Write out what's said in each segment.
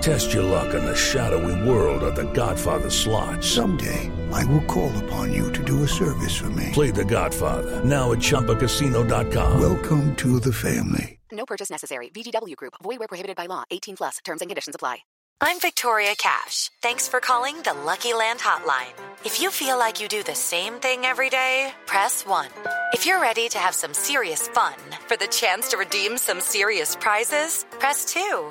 Test your luck in the shadowy world of The Godfather slot. Someday, I will call upon you to do a service for me. Play The Godfather now at ChumbaCasino.com. Welcome to the family. No purchase necessary. VGW Group. Void where prohibited by law. 18 plus. Terms and conditions apply. I'm Victoria Cash. Thanks for calling the Lucky Land Hotline. If you feel like you do the same thing every day, press 1. If you're ready to have some serious fun for the chance to redeem some serious prizes, press 2.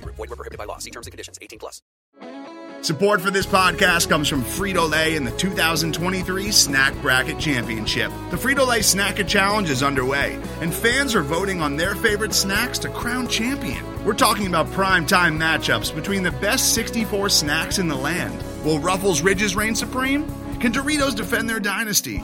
Void were prohibited by law. See terms and conditions. 18 plus. Support for this podcast comes from Frito-Lay and the 2023 Snack Bracket Championship. The Frito-Lay Snacker Challenge is underway, and fans are voting on their favorite snacks to crown champion. We're talking about prime time matchups between the best 64 snacks in the land. Will Ruffles Ridges reign supreme? Can Doritos defend their dynasty?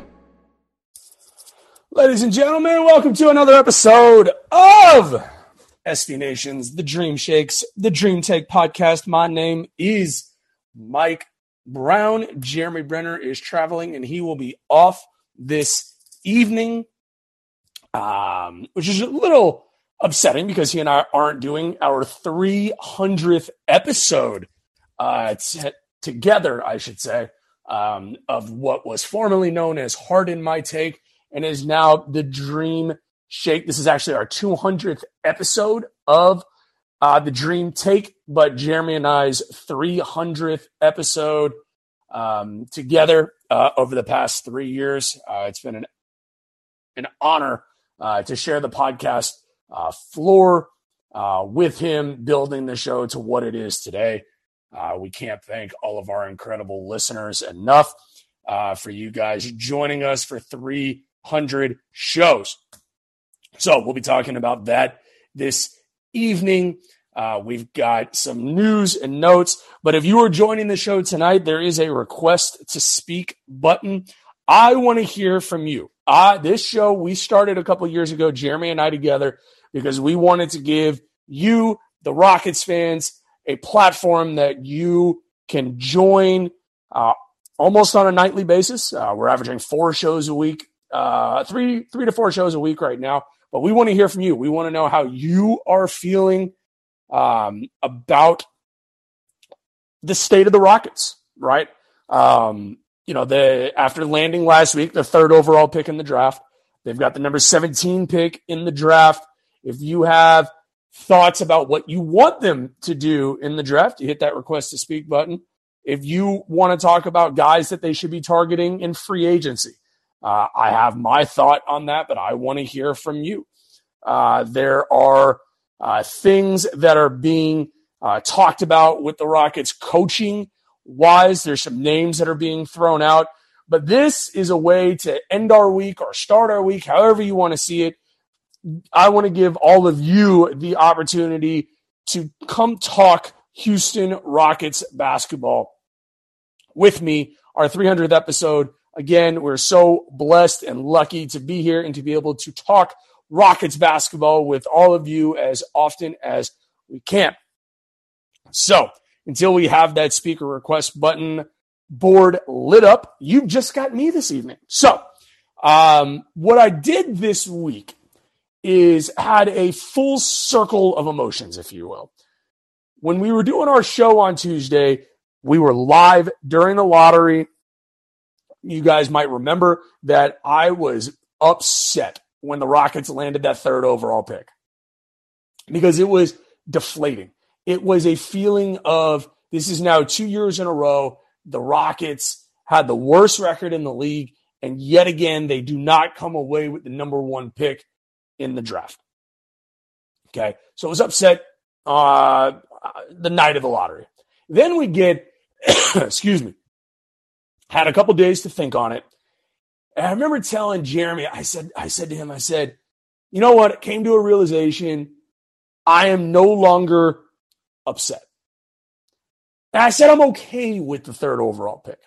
Ladies and gentlemen, welcome to another episode of SB Nation's The Dream Shakes, The Dream Take podcast. My name is Mike Brown. Jeremy Brener is traveling and he will be off this evening, um, which is a little upsetting because he and I aren't doing our 300th episode uh, t- together, I should say, um, of what was formerly known as Hard in My Take and is now the Dream Shake. This is actually our 200th episode of uh, the Dream Take, but Jeremy and I's 300th episode um, together uh, over the past three years. Uh, it's been an an honor uh, to share the podcast uh, floor uh, with him, building the show to what it is today. we can't thank all of our incredible listeners enough for you guys joining us for three 100 shows. So we'll be talking about that this evening. Uh, we've got some news and notes, but if you are joining the show tonight, there is a request to speak button. I want to hear from you. Uh, this show we started a couple years ago, Jeremy and I together, because we wanted to give you, the Rockets fans, a platform that you can join uh, almost on a nightly basis. Uh, we're averaging four shows a week uh, three three to four shows a week right now. But we want to hear from you. We want to know how you are feeling um, about the state of the Rockets. Right? Um, you know, the after landing last week, the third overall pick in the draft, they've got the number seventeen pick in the draft. If you have thoughts about what you want them to do in the draft, you hit that request to speak button. If you want to talk about guys that they should be targeting in free agency, uh, I have my thought on that, but I want to hear from you. Uh, there are uh, things that are being uh, talked about with the Rockets coaching wise. There's some names that are being thrown out, but this is a way to end our week or start our week, however you want to see it. I want to give all of you the opportunity to come talk Houston Rockets basketball with me, our 300th episode. Again, we're so blessed and lucky to be here and to be able to talk Rockets basketball with all of you as often as we can. So, until we have that speaker request button board lit up, you've just got me this evening. So, um, what I did this week is had a full circle of emotions, if you will. When we were doing our show on Tuesday, we were live during the lottery. You guys might remember that I was upset when the Rockets landed that third overall pick because it was deflating. It was a feeling of this is now two years in a row. The Rockets had the worst record in the league, and yet again, they do not come away with the number one pick in the draft. Okay. So it was upset uh, the night of the lottery. Then we get, excuse me, had a couple days to think on it. And I remember telling Jeremy, I said, I said to him, I said, you know what? It came to a realization. I am no longer upset. And I said, I'm okay with the third overall pick.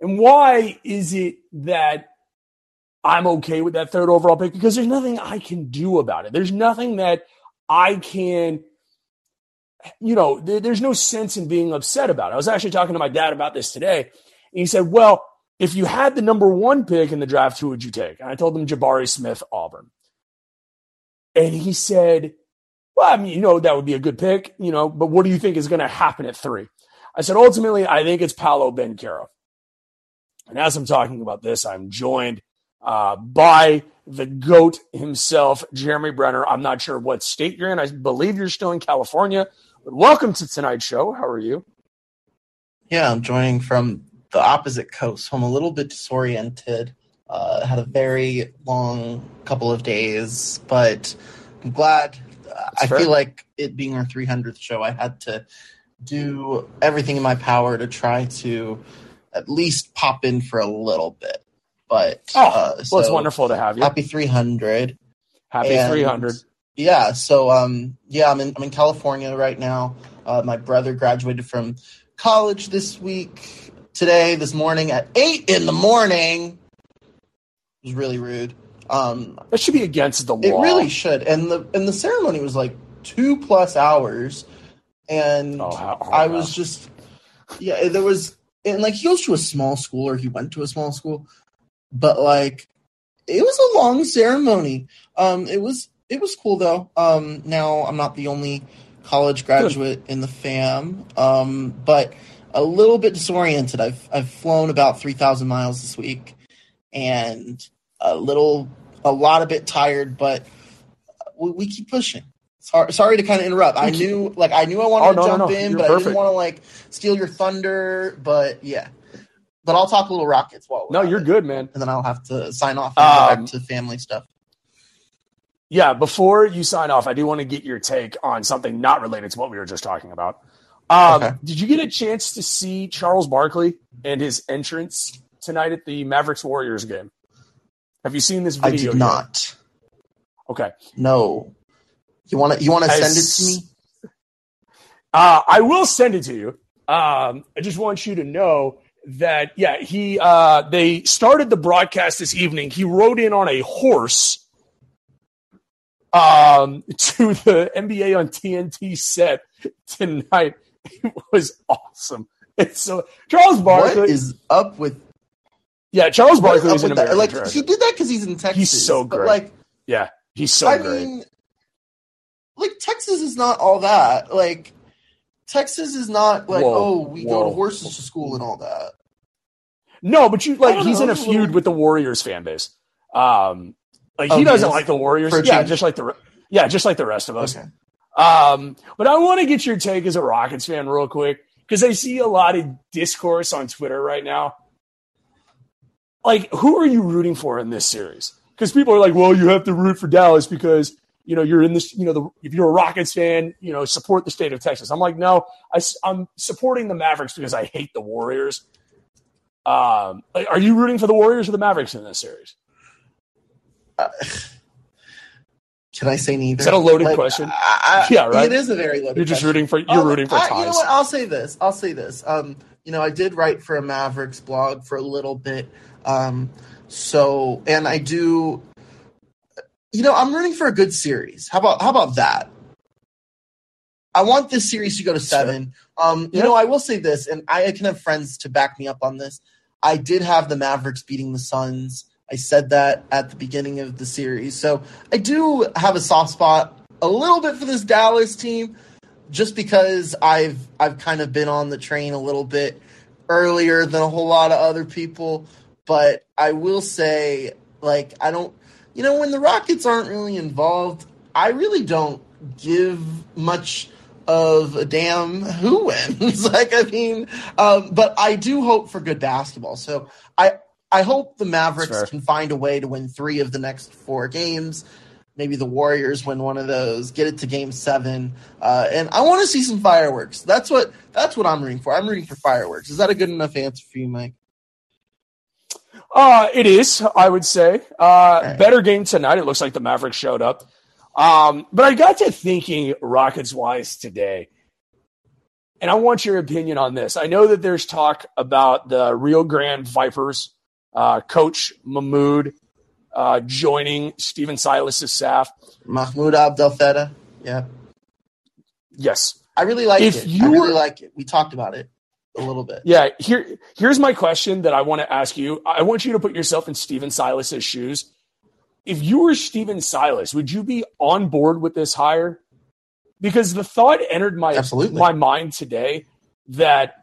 And why is it that I'm okay with that third overall pick? Because there's nothing I can do about it. There's nothing that I can, you know, there's no sense in being upset about it. I was actually talking to my dad about this today. And he said, well, if you had the number one pick in the draft, who would you take? And I told him Jabari Smith, Auburn. And he said, well, I mean, you know, that would be a good pick, you know, but what do you think is going to happen at three? I said, ultimately, I think it's Paolo Banchero. And as I'm talking about this, I'm joined uh, by the GOAT himself, Jeremy Brener. I'm not sure what state you're in. I believe you're still in California. But welcome to tonight's show. How are you? Yeah, I'm joining from the opposite coast. So I'm a little bit disoriented. Uh, had a very long couple of days, but I'm glad. That's I fair. feel like it being our 300th show, I had to do everything in my power to try to at least pop in for a little bit. But oh, uh, so well, it's wonderful to have you. Happy 300. Happy and, 300. Yeah. So um, yeah, I'm in I'm in California right now. Uh, my brother graduated from college this week, today, this morning at eight in the morning. It was really rude. Um, that should be against the law. It really should. And the and the ceremony was like two plus hours, and oh, how, I was just yeah. There was and like he goes to a small school or he went to a small school, but like it was a long ceremony. Um, it was it was cool though. Um, now I'm not the only college graduate Good. in the fam, um, but a little bit disoriented. I've I've flown about three thousand miles this week, and a little a lot of bit tired, but we, we keep pushing. Sorry, sorry to kind of interrupt. I knew like I knew I wanted oh, no, to jump no, no. in, You're but perfect. I didn't want to like steal your thunder. But yeah, but I'll talk a little Rockets while. no, you're it. good, man. And then I'll have to sign off and um, go back to family stuff. Yeah, before you sign off, I do want to get your take on something not related to what we were just talking about. Um, okay. Did you get a chance to see Charles Barkley and his entrance tonight at the Mavericks Warriors game? Have you seen this video? I did yet? not. Okay. No. You want to you want to send it to me? Uh, I will send it to you. Um, I just want you to know that yeah, he uh, they started the broadcast this evening. He rode in on a horse um, to the NBA on TNT set tonight. It was awesome. It's so Charles Barkley what is up with. Yeah, Charles Barkley is an American. Like he did that because he's in Texas. He's so great. like, yeah, he's so I great. Mean, like Texas is not all that. Like Texas is not like, whoa, oh, we whoa. go to horses to school and all that. No, but you like he's know, in a feud little... with the Warriors fan base. Um, like he doesn't like the Warriors. Yeah, just like the yeah, just like the rest of us. Okay. Um, but I want to get your take as a Rockets fan real quick because I see a lot of discourse on Twitter right now. Like, who are you rooting for in this series? Because people are like, well, you have to root for Dallas because you know, you're in this, you know, the, if you're a Rockets fan, you know, support the state of Texas. I'm like, no, I, am supporting the Mavericks because I hate the Warriors. Um, are you rooting for the Warriors or the Mavericks in this series? Uh, can I say neither? Is that a loaded like, question? I, I, yeah, right. It is a very loaded. You're just question. rooting for you're um, rooting for ties. You know what? I'll say this. I'll say this. Um, you know, I did write for a Mavericks blog for a little bit. Um, so, and I do. You know, I'm rooting for a good series. How about how about that? I want this series to go to seven. Sure. Um, you yeah. know, I will say this, and I can have friends to back me up on this. I did have the Mavericks beating the Suns I said that at the beginning of the series. So I do have a soft spot a little bit for this Dallas team just because I've I've kind of been on the train a little bit earlier than a whole lot of other people, but I will say like I don't you know when the Rockets aren't really involved, I really don't give much of a damn who wins. like I mean, um, but I do hope for good basketball. So I I hope the Mavericks can find a way to win three of the next four games. Maybe the Warriors win one of those, get it to Game Seven, uh, and I want to see some fireworks. That's what that's what I'm rooting for. I'm rooting for fireworks. Is that a good enough answer for you, Mike? Uh, it is. I would say uh, right. better game tonight. It looks like the Mavericks showed up, um, but I got to thinking Rockets wise today and I want your opinion on this. I know that there's talk about the Rio Grande Vipers uh, Coach Mahmoud uh, joining Stephen Silas's staff. Mahmoud Abdel Fattah. Yeah. Yes. I really like if it. You I really were, like it. We talked about it a little bit. Yeah. Here, here's my question that I want to ask you. I want you to put yourself in Stephen Silas's shoes. If you were Stephen Silas, would you be on board with this hire? Because the thought entered my Absolutely. my mind today that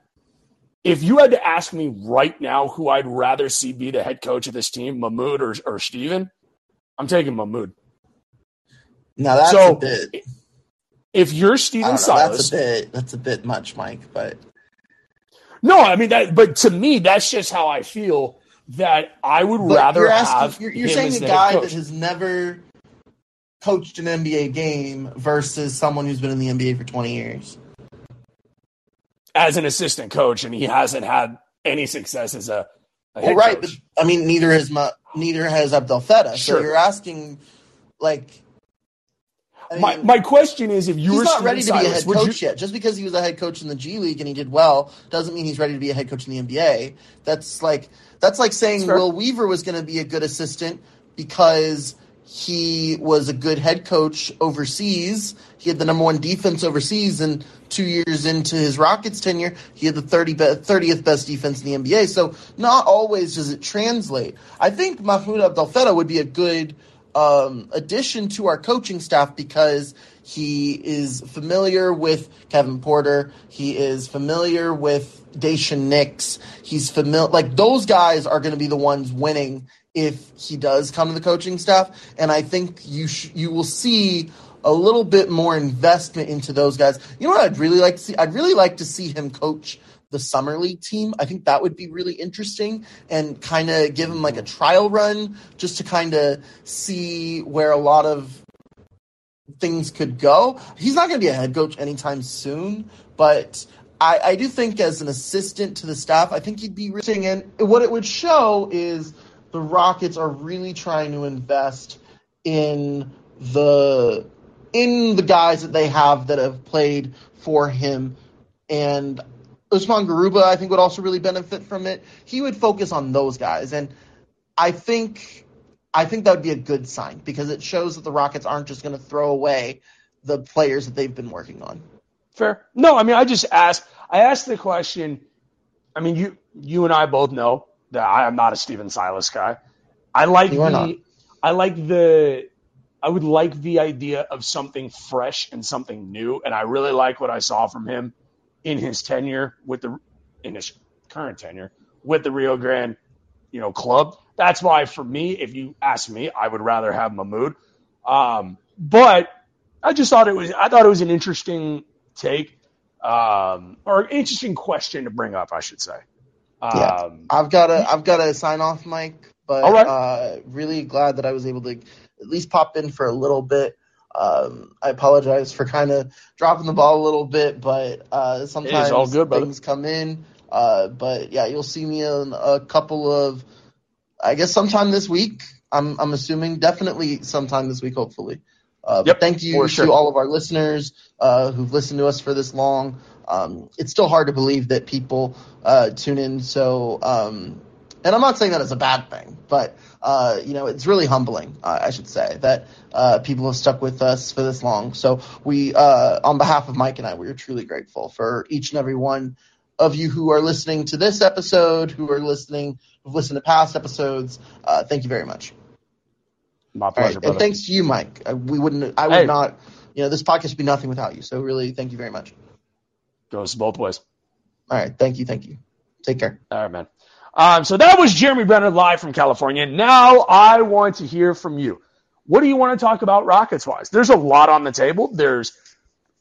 if you had to ask me right now who I'd rather see be the head coach of this team, Mahmoud or, or Steven, I'm taking Mahmoud. Now that's so, a bit. If you're Stephen Silas, that's a bit that's a bit much, Mike. But no, I mean that. But to me, that's just how I feel. That I would but rather you're asking, have. You're, you're saying a guy that has never coached an NBA game versus someone who's been in the NBA for 20 years as an assistant coach, and he hasn't had any success as a, a well, right. Coach. But I mean, neither has Ma, neither has Abdel Fattah. Sure. So you're asking, like, I mean, my my question is, if you he's were not ready to be a head coach you... yet, just because he was a head coach in the G League and he did well, doesn't mean he's ready to be a head coach in the NBA. That's like that's like saying Will Weaver was going to be a good assistant because he was a good head coach overseas. He had the number one defense overseas, and two years into his Rockets tenure, he had the 30 be- 30th best defense in the NBA. So not always does it translate. I think Mahmoud Abdel Fattah would be a good um, addition to our coaching staff because he is familiar with Kevin Porter. He is familiar with Daishen Nix. He's familiar, like those guys are going to be the ones winning if he does come to the coaching staff. And I think you sh- you will see a little bit more investment into those guys. You know what I'd really like to see? I'd really like to see him coach the summer league team. I think that would be really interesting and kind of give him like a trial run just to kind of see where a lot of things could go. He's not going to be a head coach anytime soon, but I, I do think as an assistant to the staff, I think he'd be interesting. And what it would show is the Rockets are really trying to invest in the in the guys that they have that have played for him. And Usman Garuba, I think, would also really benefit from it. He would focus on those guys. And I think I think that would be a good sign because it shows that the Rockets aren't just going to throw away the players that they've been working on. Fair. No, I mean I just asked I asked the question I mean you you and I both know that I am not a Stephen Silas guy. I like the I like the I would like the idea of something fresh and something new, and I really like what I saw from him in his tenure with the in his current tenure with the Rio Grande, you know, club. That's why, for me, if you ask me, I would rather have Mahmoud. Um, but I just thought it was I thought it was an interesting take um, or an interesting question to bring up, I should say. Um, yeah. I've got to I've got to sign off, Mike. But uh, really glad that I was able to at least pop in for a little bit. Um, I apologize for kind of dropping the ball a little bit, but uh, sometimes all good, brother. things come in. Uh, but yeah, you'll see me in a couple of, I guess, sometime this week. I'm I'm assuming definitely sometime this week, hopefully. Uh, Yep, thank you sure. to all of our listeners uh, who've listened to us for this long. Um, it's still hard to believe that people uh, tune in. So, um, and I'm not saying that as a bad thing, but uh, you know, it's really humbling, uh, I should say, that uh, people have stuck with us for this long. So, we, uh, on behalf of Mike and I, we are truly grateful for each and every one of you who are listening to this episode, who are listening, who've listened to past episodes. Uh, thank you very much. My pleasure, right, brother. and thanks to you, Mike. We wouldn't, I would Hey. not, you know, this podcast would be nothing without you. So, really, thank you very much. Goes both ways. All right, thank you, thank you. Take care. All right, man. Um, so that was Jeremy Brener live from California. Now I want to hear from you. What do you want to talk about Rockets wise? There's a lot on the table. There's,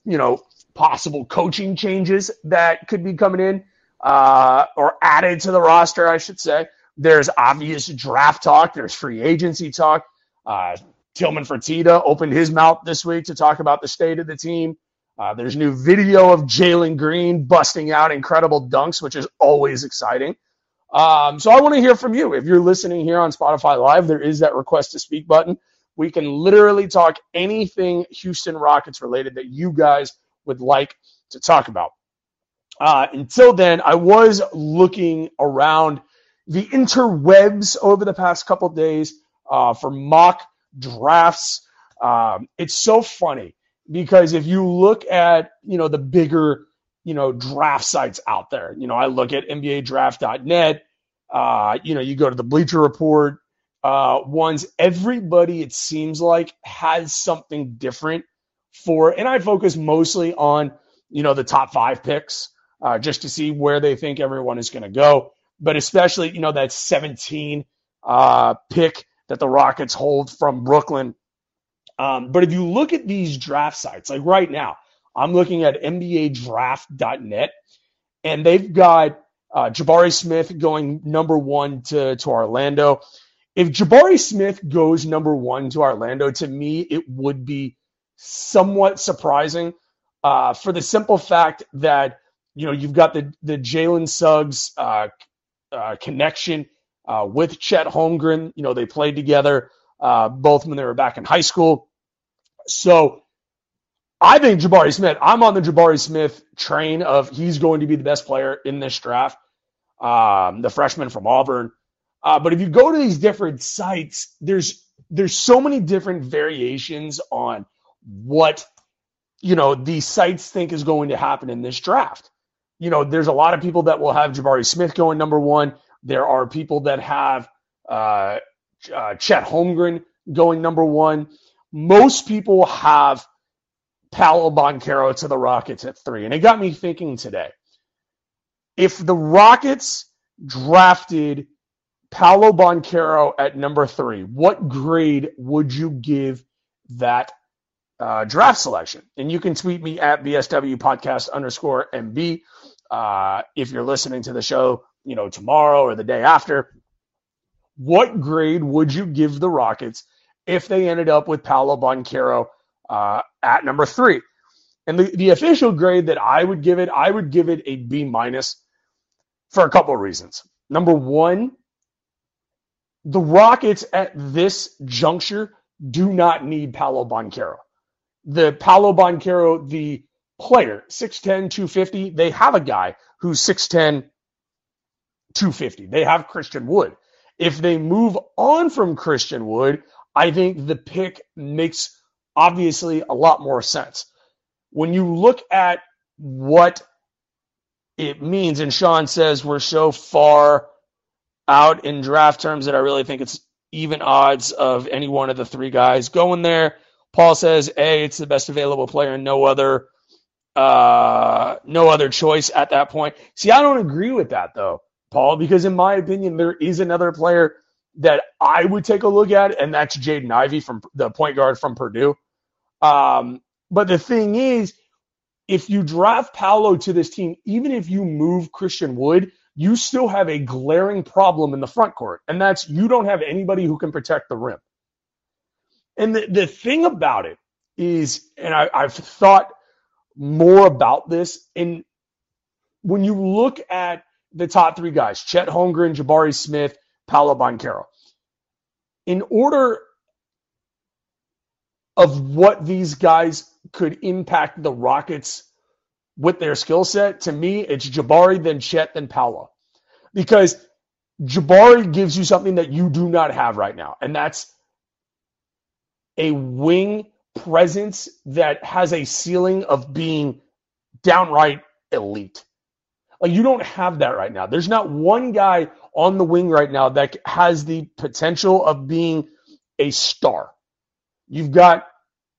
you know, possible coaching changes that could be coming in uh, or added to the roster, I should say. There's obvious draft talk. There's free agency talk. Uh, Tillman Fertitta opened his mouth this week to talk about the state of the team. Uh, there's new video of Jalen Green busting out incredible dunks, which is always exciting. Um, so I want to hear from you. If you're listening here on Spotify Live, there is that request to speak button. We can literally talk anything Houston Rockets related that you guys would like to talk about. Uh, until then, I was looking around the interwebs over the past couple days uh, for mock drafts. Um, it's so funny because if you look at you know the bigger you know draft sites out there, you know I look at NBADraft.net. Uh, you know you go to the Bleacher Report uh, ones. Everybody it seems like has something different for, and I focus mostly on you know the top five picks uh, just to see where they think everyone is going to go. But especially you know that 17 uh, pick that the Rockets hold from Brooklyn. Um, but if you look at these draft sites, like right now, I'm looking at NBADraft.net, and they've got uh, Jabari Smith going number one to, to Orlando. If Jabari Smith goes number one to Orlando, to me, it would be somewhat surprising uh, for the simple fact that you know you've got the the Jalen Suggs uh, uh, connection uh, with Chet Holmgren. You know they played together uh, both when they were back in high school. So I think Jabari Smith. I'm on the Jabari Smith train of he's going to be the best player in this draft. Um, the freshman from Auburn. Uh, but if you go to these different sites, there's there's so many different variations on what you know these sites think is going to happen in this draft. You know, there's a lot of people that will have Jabari Smith going number one. There are people that have uh, uh, Chet Holmgren going number one. Most people have Paolo Banchero to the Rockets at three, and it got me thinking today. If the Rockets drafted Paolo Banchero at number three, what grade would you give that uh, draft selection? And you can tweet me at BSW podcast underscore MB uh, if you're listening to the show, you know, tomorrow or the day after. What grade would you give the Rockets if they ended up with Paolo Banchero uh, at number three? And the, the official grade that I would give it, I would give it a B minus for a couple of reasons. Number one, the Rockets at this juncture do not need Paolo Banchero. The Paolo Banchero, the player, 6'10, 250, they have a guy who's 6'10, 250. They have Christian Wood. If they move on from Christian Wood, I think the pick makes obviously a lot more sense. When you look at what it means, and Sean says we're so far out in draft terms that I really think it's even odds of any one of the three guys going there. Paul says, A, it's the best available player and no other uh no other choice at that point. See, I don't agree with that though, Paul, because in my opinion, there is another player that I would take a look at, and that's Jaden Ivey from the point guard from Purdue. Um, but the thing is, if you draft Paolo to this team, even if you move Christian Wood, you still have a glaring problem in the front court, and that's you don't have anybody who can protect the rim. And the, the thing about it is, and I, I've thought more about this, and when you look at the top three guys, Chet Holmgren, Jabari Smith, Paolo Banchero, in order of what these guys could impact the Rockets with their skill set, to me, it's Jabari, then Chet, then Paolo. Because Jabari gives you something that you do not have right now, and that's a wing presence that has a ceiling of being downright elite. Like you don't have that right now. There's not one guy on the wing right now that has the potential of being a star. You've got,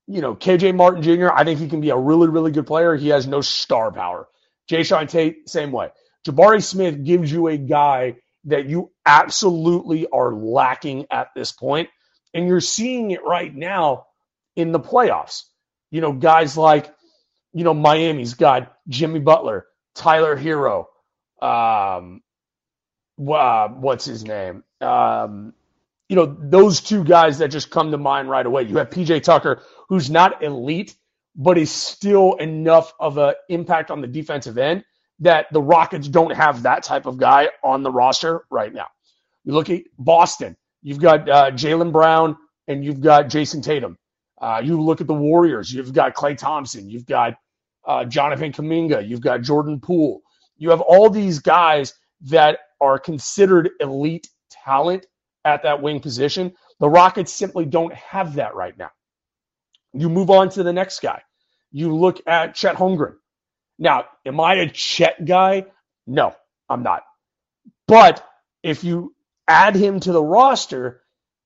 you know, KJ Martin Jr. I think he can be a really, really good player. He has no star power. Jae'Sean Tate, same way. Jabari Smith gives you a guy that you absolutely are lacking at this point, and you're seeing it right now in the playoffs. You know, guys like, you know, Miami's got Jimmy Butler, Tyler Herro, um, uh, what's his name? Um, you know, those two guys that just come to mind right away. You have PJ Tucker, who's not elite, but is still enough of an impact on the defensive end that the Rockets don't have that type of guy on the roster right now. You look at Boston, you've got uh, Jaylen Brown and you've got Jayson Tatum. Uh, you look at the Warriors, you've got Klay Thompson, you've got uh, Jonathan Kuminga, you've got Jordan Poole. You have all these guys that are considered elite talent at that wing position. The Rockets simply don't have that right now. You move on to the next guy. You look at Chet Holmgren. Now, am I a Chet guy? No, I'm not. But if you add him to the roster,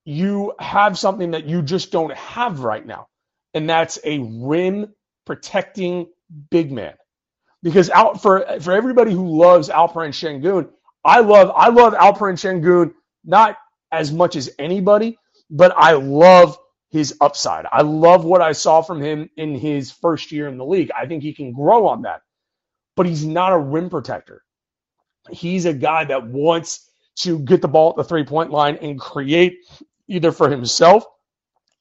you have something that you just don't have right now. And that's a rim protecting big man. Because out for for everybody who loves Alperen Sengun, I love I love Alperen Sengun not as much as anybody, but I love his upside. I love what I saw from him in his first year in the league. I think he can grow on that. But he's not a rim protector. He's a guy that wants to get the ball at the three point line and create either for himself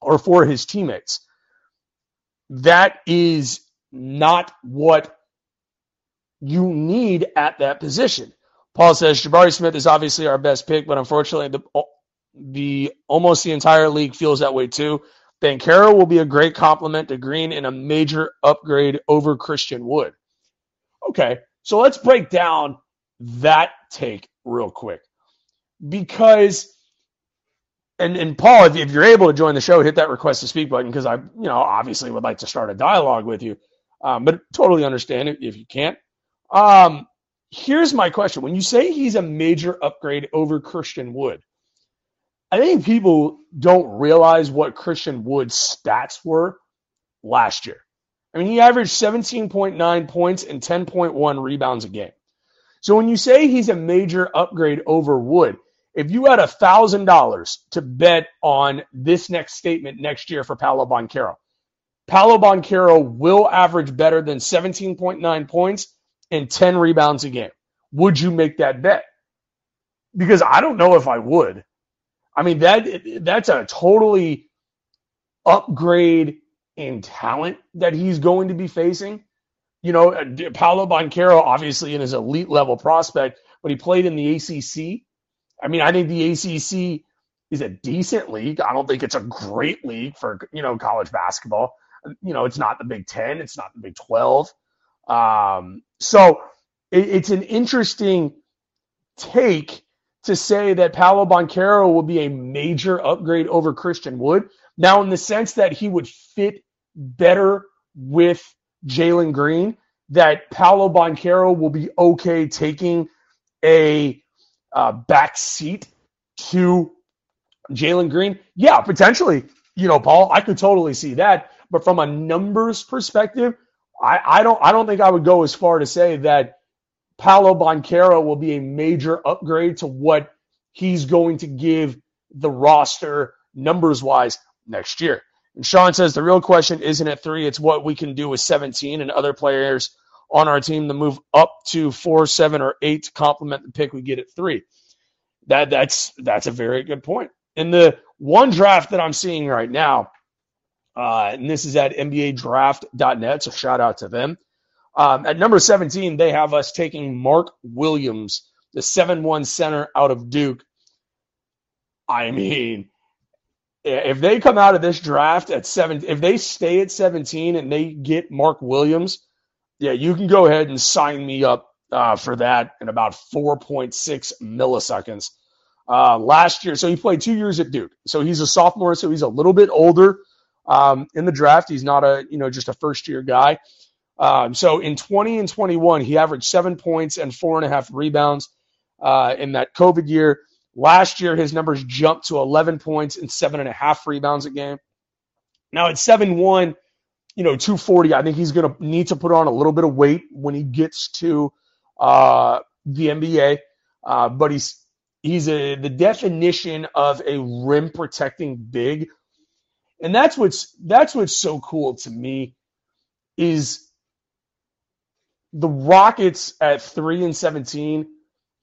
or for his teammates. That is not what you need at that position. Paul says Jabari Smith is obviously our best pick, but unfortunately, the the almost the entire league feels that way too. Banchero will be a great complement to Green and a major upgrade over Christian Wood. Okay, so let's break down that take real quick because and and Paul, if, if you're able to join the show, hit that request to speak button because I, you know, obviously would like to start a dialogue with you, um, but totally understand it if you can't. Um, here's my question: When you say he's a major upgrade over Christian Wood, I think people don't realize what Christian Wood's stats were last year. I mean, he averaged 17.9 points and 10.1 rebounds a game. So when you say he's a major upgrade over Wood, if you had a thousand dollars to bet on this next statement next year for Paolo Banchero, Paolo Banchero will average better than 17.9 points and 10 rebounds a game. Would you make that bet? Because I don't know if I would. I mean that that's a totally upgrade in talent that he's going to be facing. You know, Paolo Banchero obviously in his elite level prospect, but he played in the ACC I mean, I think the ACC is a decent league. I don't think it's a great league for you know college basketball. You know, it's not the Big Ten, it's not the Big Twelve. Um, so it, it's an interesting take to say that Paolo Banchero will be a major upgrade over Christian Wood. Now, in the sense that he would fit better with Jalen Green, that Paolo Banchero will be okay taking a uh, back seat to Jalen Green? Yeah, potentially. You know, Paul, I could totally see that. But from a numbers perspective, I, I don't I don't think I would go as far to say that Paolo Banchero will be a major upgrade to what he's going to give the roster numbers wise next year. And Sean says the real question isn't at three, it's what we can do with 17 and other players on our team to move up to four, seven, or eight to complement the pick we get at three. That that's that's a very good point. In the one draft that I'm seeing right now, Uh, and this is at NBADraft.net, so shout out to them. Um, at number 17, they have us taking Mark Williams, the 7 1 center out of Duke. I mean, if they come out of this draft at seven, if they stay at 17 and they get Mark Williams, yeah, you can go ahead and sign me up uh, for that in about 4.6 milliseconds. Uh, last year, so he played two years at Duke. So he's a sophomore, so he's a little bit older um, in the draft. He's not a you know just a first year guy. Um, so in 20 and 21, he averaged seven points and four and a half rebounds uh, in that COVID year. Last year, his numbers jumped to 11 points and seven and a half rebounds a game. Now at 7 1, you know, 240, I think he's going to need to put on a little bit of weight when he gets to uh, the NBA. Uh, but he's he's a, the definition of a rim protecting big. And that's what's that's what's so cool to me is the Rockets at 3 and 17.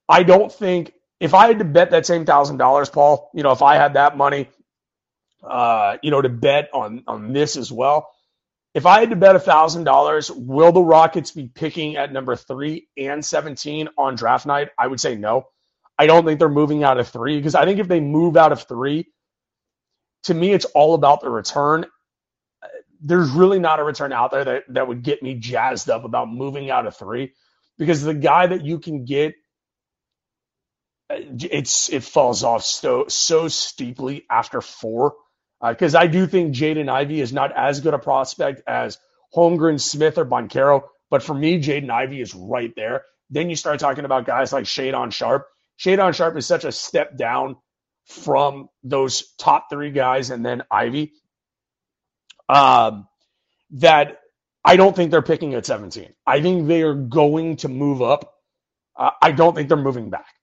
I don't think if I had to bet that same thousand dollars, Paul, you know, if I had that money, uh, you know, to bet on on this as well, if I had to bet a thousand dollars, will the Rockets be picking at number three and seventeen on draft night? I would say no. I don't think they're moving out of three because I think if they move out of three, to me, it's all about the return. There's really not a return out there that, that would get me jazzed up about moving out of three because the guy that you can get it's it falls off so so steeply after four because uh, I do think Jaden Ivey is not as good a prospect as Holmgren, Smith, or Banchero. But for me, Jaden Ivey is right there. Then you start talking about guys like Shaedon Sharpe. Shaedon Sharpe is such a step down from those top three guys and then Ivey um, that I don't think they're picking at 17. I think they are going to move up. Uh, I don't think they're moving back.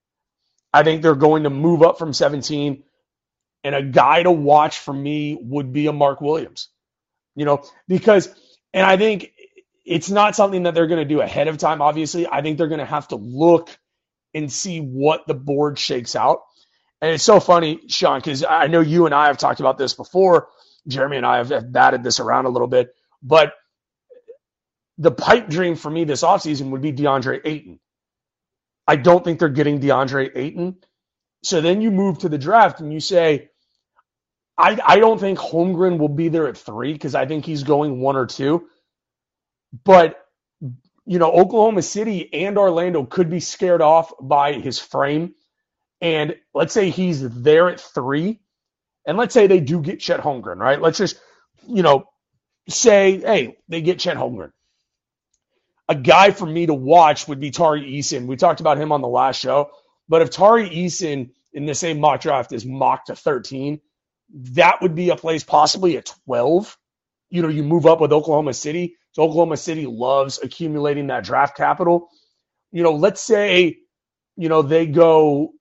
I think they're going to move up from 17. And a guy to watch for me would be a Mark Williams, you know, because, and I think it's not something that they're going to do ahead of time, obviously. I think they're going to have to look and see what the board shakes out. And it's so funny, Sean, because I know you and I have talked about this before. Jeremy and I have, have batted this around a little bit, but the pipe dream for me this offseason would be DeAndre Ayton. I don't think they're getting DeAndre Ayton. So then you move to the draft and you say, I, I don't think Holmgren will be there at three because I think he's going one or two. But, you know, Oklahoma City and Orlando could be scared off by his frame. And let's say he's there at three. And let's say they do get Chet Holmgren, right? Let's just, you know, say, hey, they get Chet Holmgren a guy for me to watch would be Tari Eason. We talked about him on the last show. But if Tari Eason in the same mock draft is mocked to 13, that would be a place possibly at 12. You know, you move up with Oklahoma City. So Oklahoma City loves accumulating that draft capital. You know, let's say, you know, they go,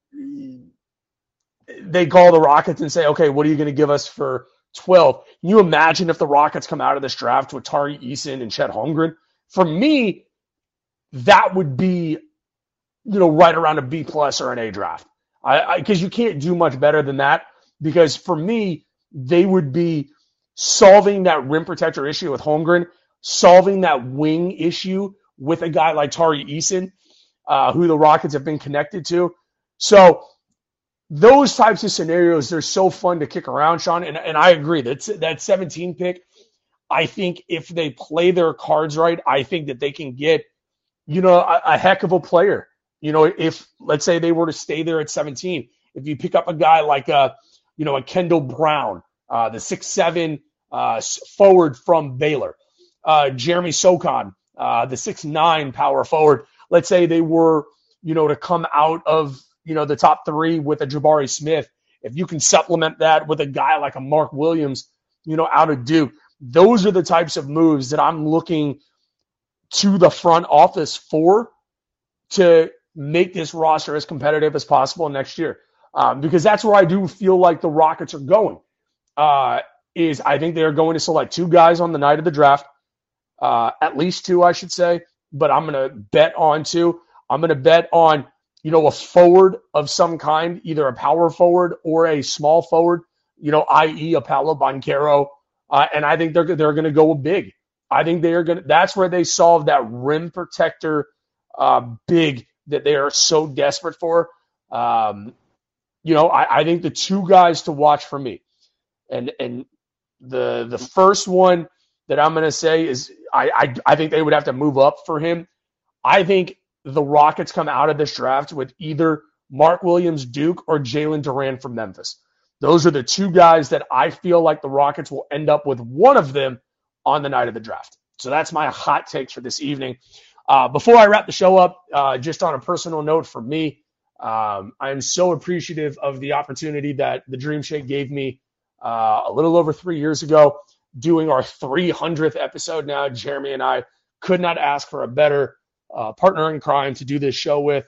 they call the Rockets and say, okay, what are you going to give us for 12? Can you imagine if the Rockets come out of this draft with Tari Eason and Chet Holmgren? For me, that would be, you know, right around a B plus or an A draft. I because you can't do much better than that. Because for me, they would be solving that rim protector issue with Holmgren, solving that wing issue with a guy like Tari Eason, uh, who the Rockets have been connected to. So those types of scenarios, they're so fun to kick around, Sean. And, and I agree that that 17 pick I think if they play their cards right, I think that they can get, you know, a, a, heck of a player. You know, if let's say they were to stay there at 17, if you pick up a guy like a, you know, a Kendall Brown, uh, the six seven uh, forward from Baylor, uh, Jeremy Sochan, uh, the six nine power forward. Let's say they were, you know, to come out of you know the top three with a Jabari Smith. If you can supplement that with a guy like a Mark Williams, you know, out of Duke, those are the types of moves that I'm looking to the front office for to make this roster as competitive as possible next year. Um, because that's where I do feel like the Rockets are going. Uh, is I think they are going to select two guys on the night of the draft, uh, at least two, I should say. But I'm going to bet on two. I'm going to bet on you know a forward of some kind, either a power forward or a small forward. You know, i.e., a Paolo Banchero uh, and I think they're they're going to go big. I think they are going. to That's where they solve that rim protector uh, big that they are so desperate for. Um, you know, I, I think the two guys to watch for me, and and the the first one that I'm going to say is I, I I think they would have to move up for him. I think the Rockets come out of this draft with either Mark Williams, Duke, or Jalen Duren from Memphis. Those are the two guys that I feel like the Rockets will end up with one of them on the night of the draft. So that's my hot takes for this evening. Uh, before I wrap the show up, uh, just on a personal note for me, um, I am so appreciative of the opportunity that the Dream Shake gave me uh, a little over three years ago, doing our 300th episode now. Jeremy and I could not ask for a better uh, partner in crime to do this show with.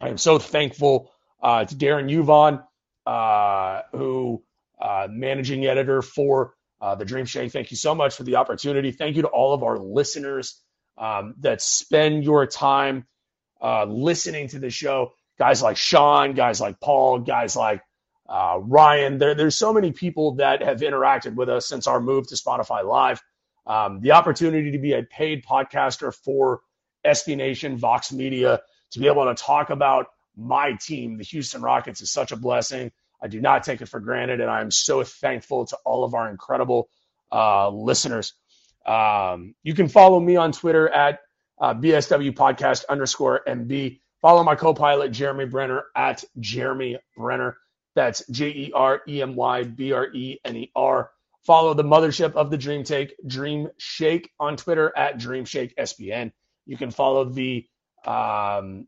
I am so thankful uh, to Darren Yuvon, uh, who managing editor for the Dream Shake. Thank you so much for the opportunity. Thank you to all of our listeners um, that spend your time uh, listening to the show. Guys like Sean, guys like Paul, guys like uh, Ryan. There, there's so many people that have interacted with us since our move to Spotify Live. Um, the opportunity to be a paid podcaster for SB Nation, Vox Media, to be able to talk about my team, the Houston Rockets, is such a blessing. I do not take it for granted, and I am so thankful to all of our incredible uh, listeners. Um, you can follow me on Twitter at uh, BSW podcast underscore MB. Follow my co-pilot Jeremy Brener, at Jeremy Brener. That's J E R E M Y B R E N E R. Follow the mothership of the Dream Take, Dream Shake on Twitter at Dream Shake SBN. You can follow the um,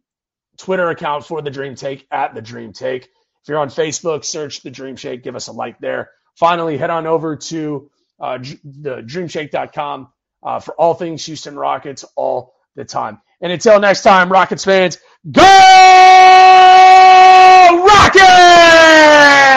Twitter account for the Dream Take at the Dream Take. If you're on Facebook, search the Dream Shake, give us a like there. Finally, head on over to uh, the dreamshake.com uh, for all things Houston Rockets all the time. And until next time, Rockets fans, go Rockets!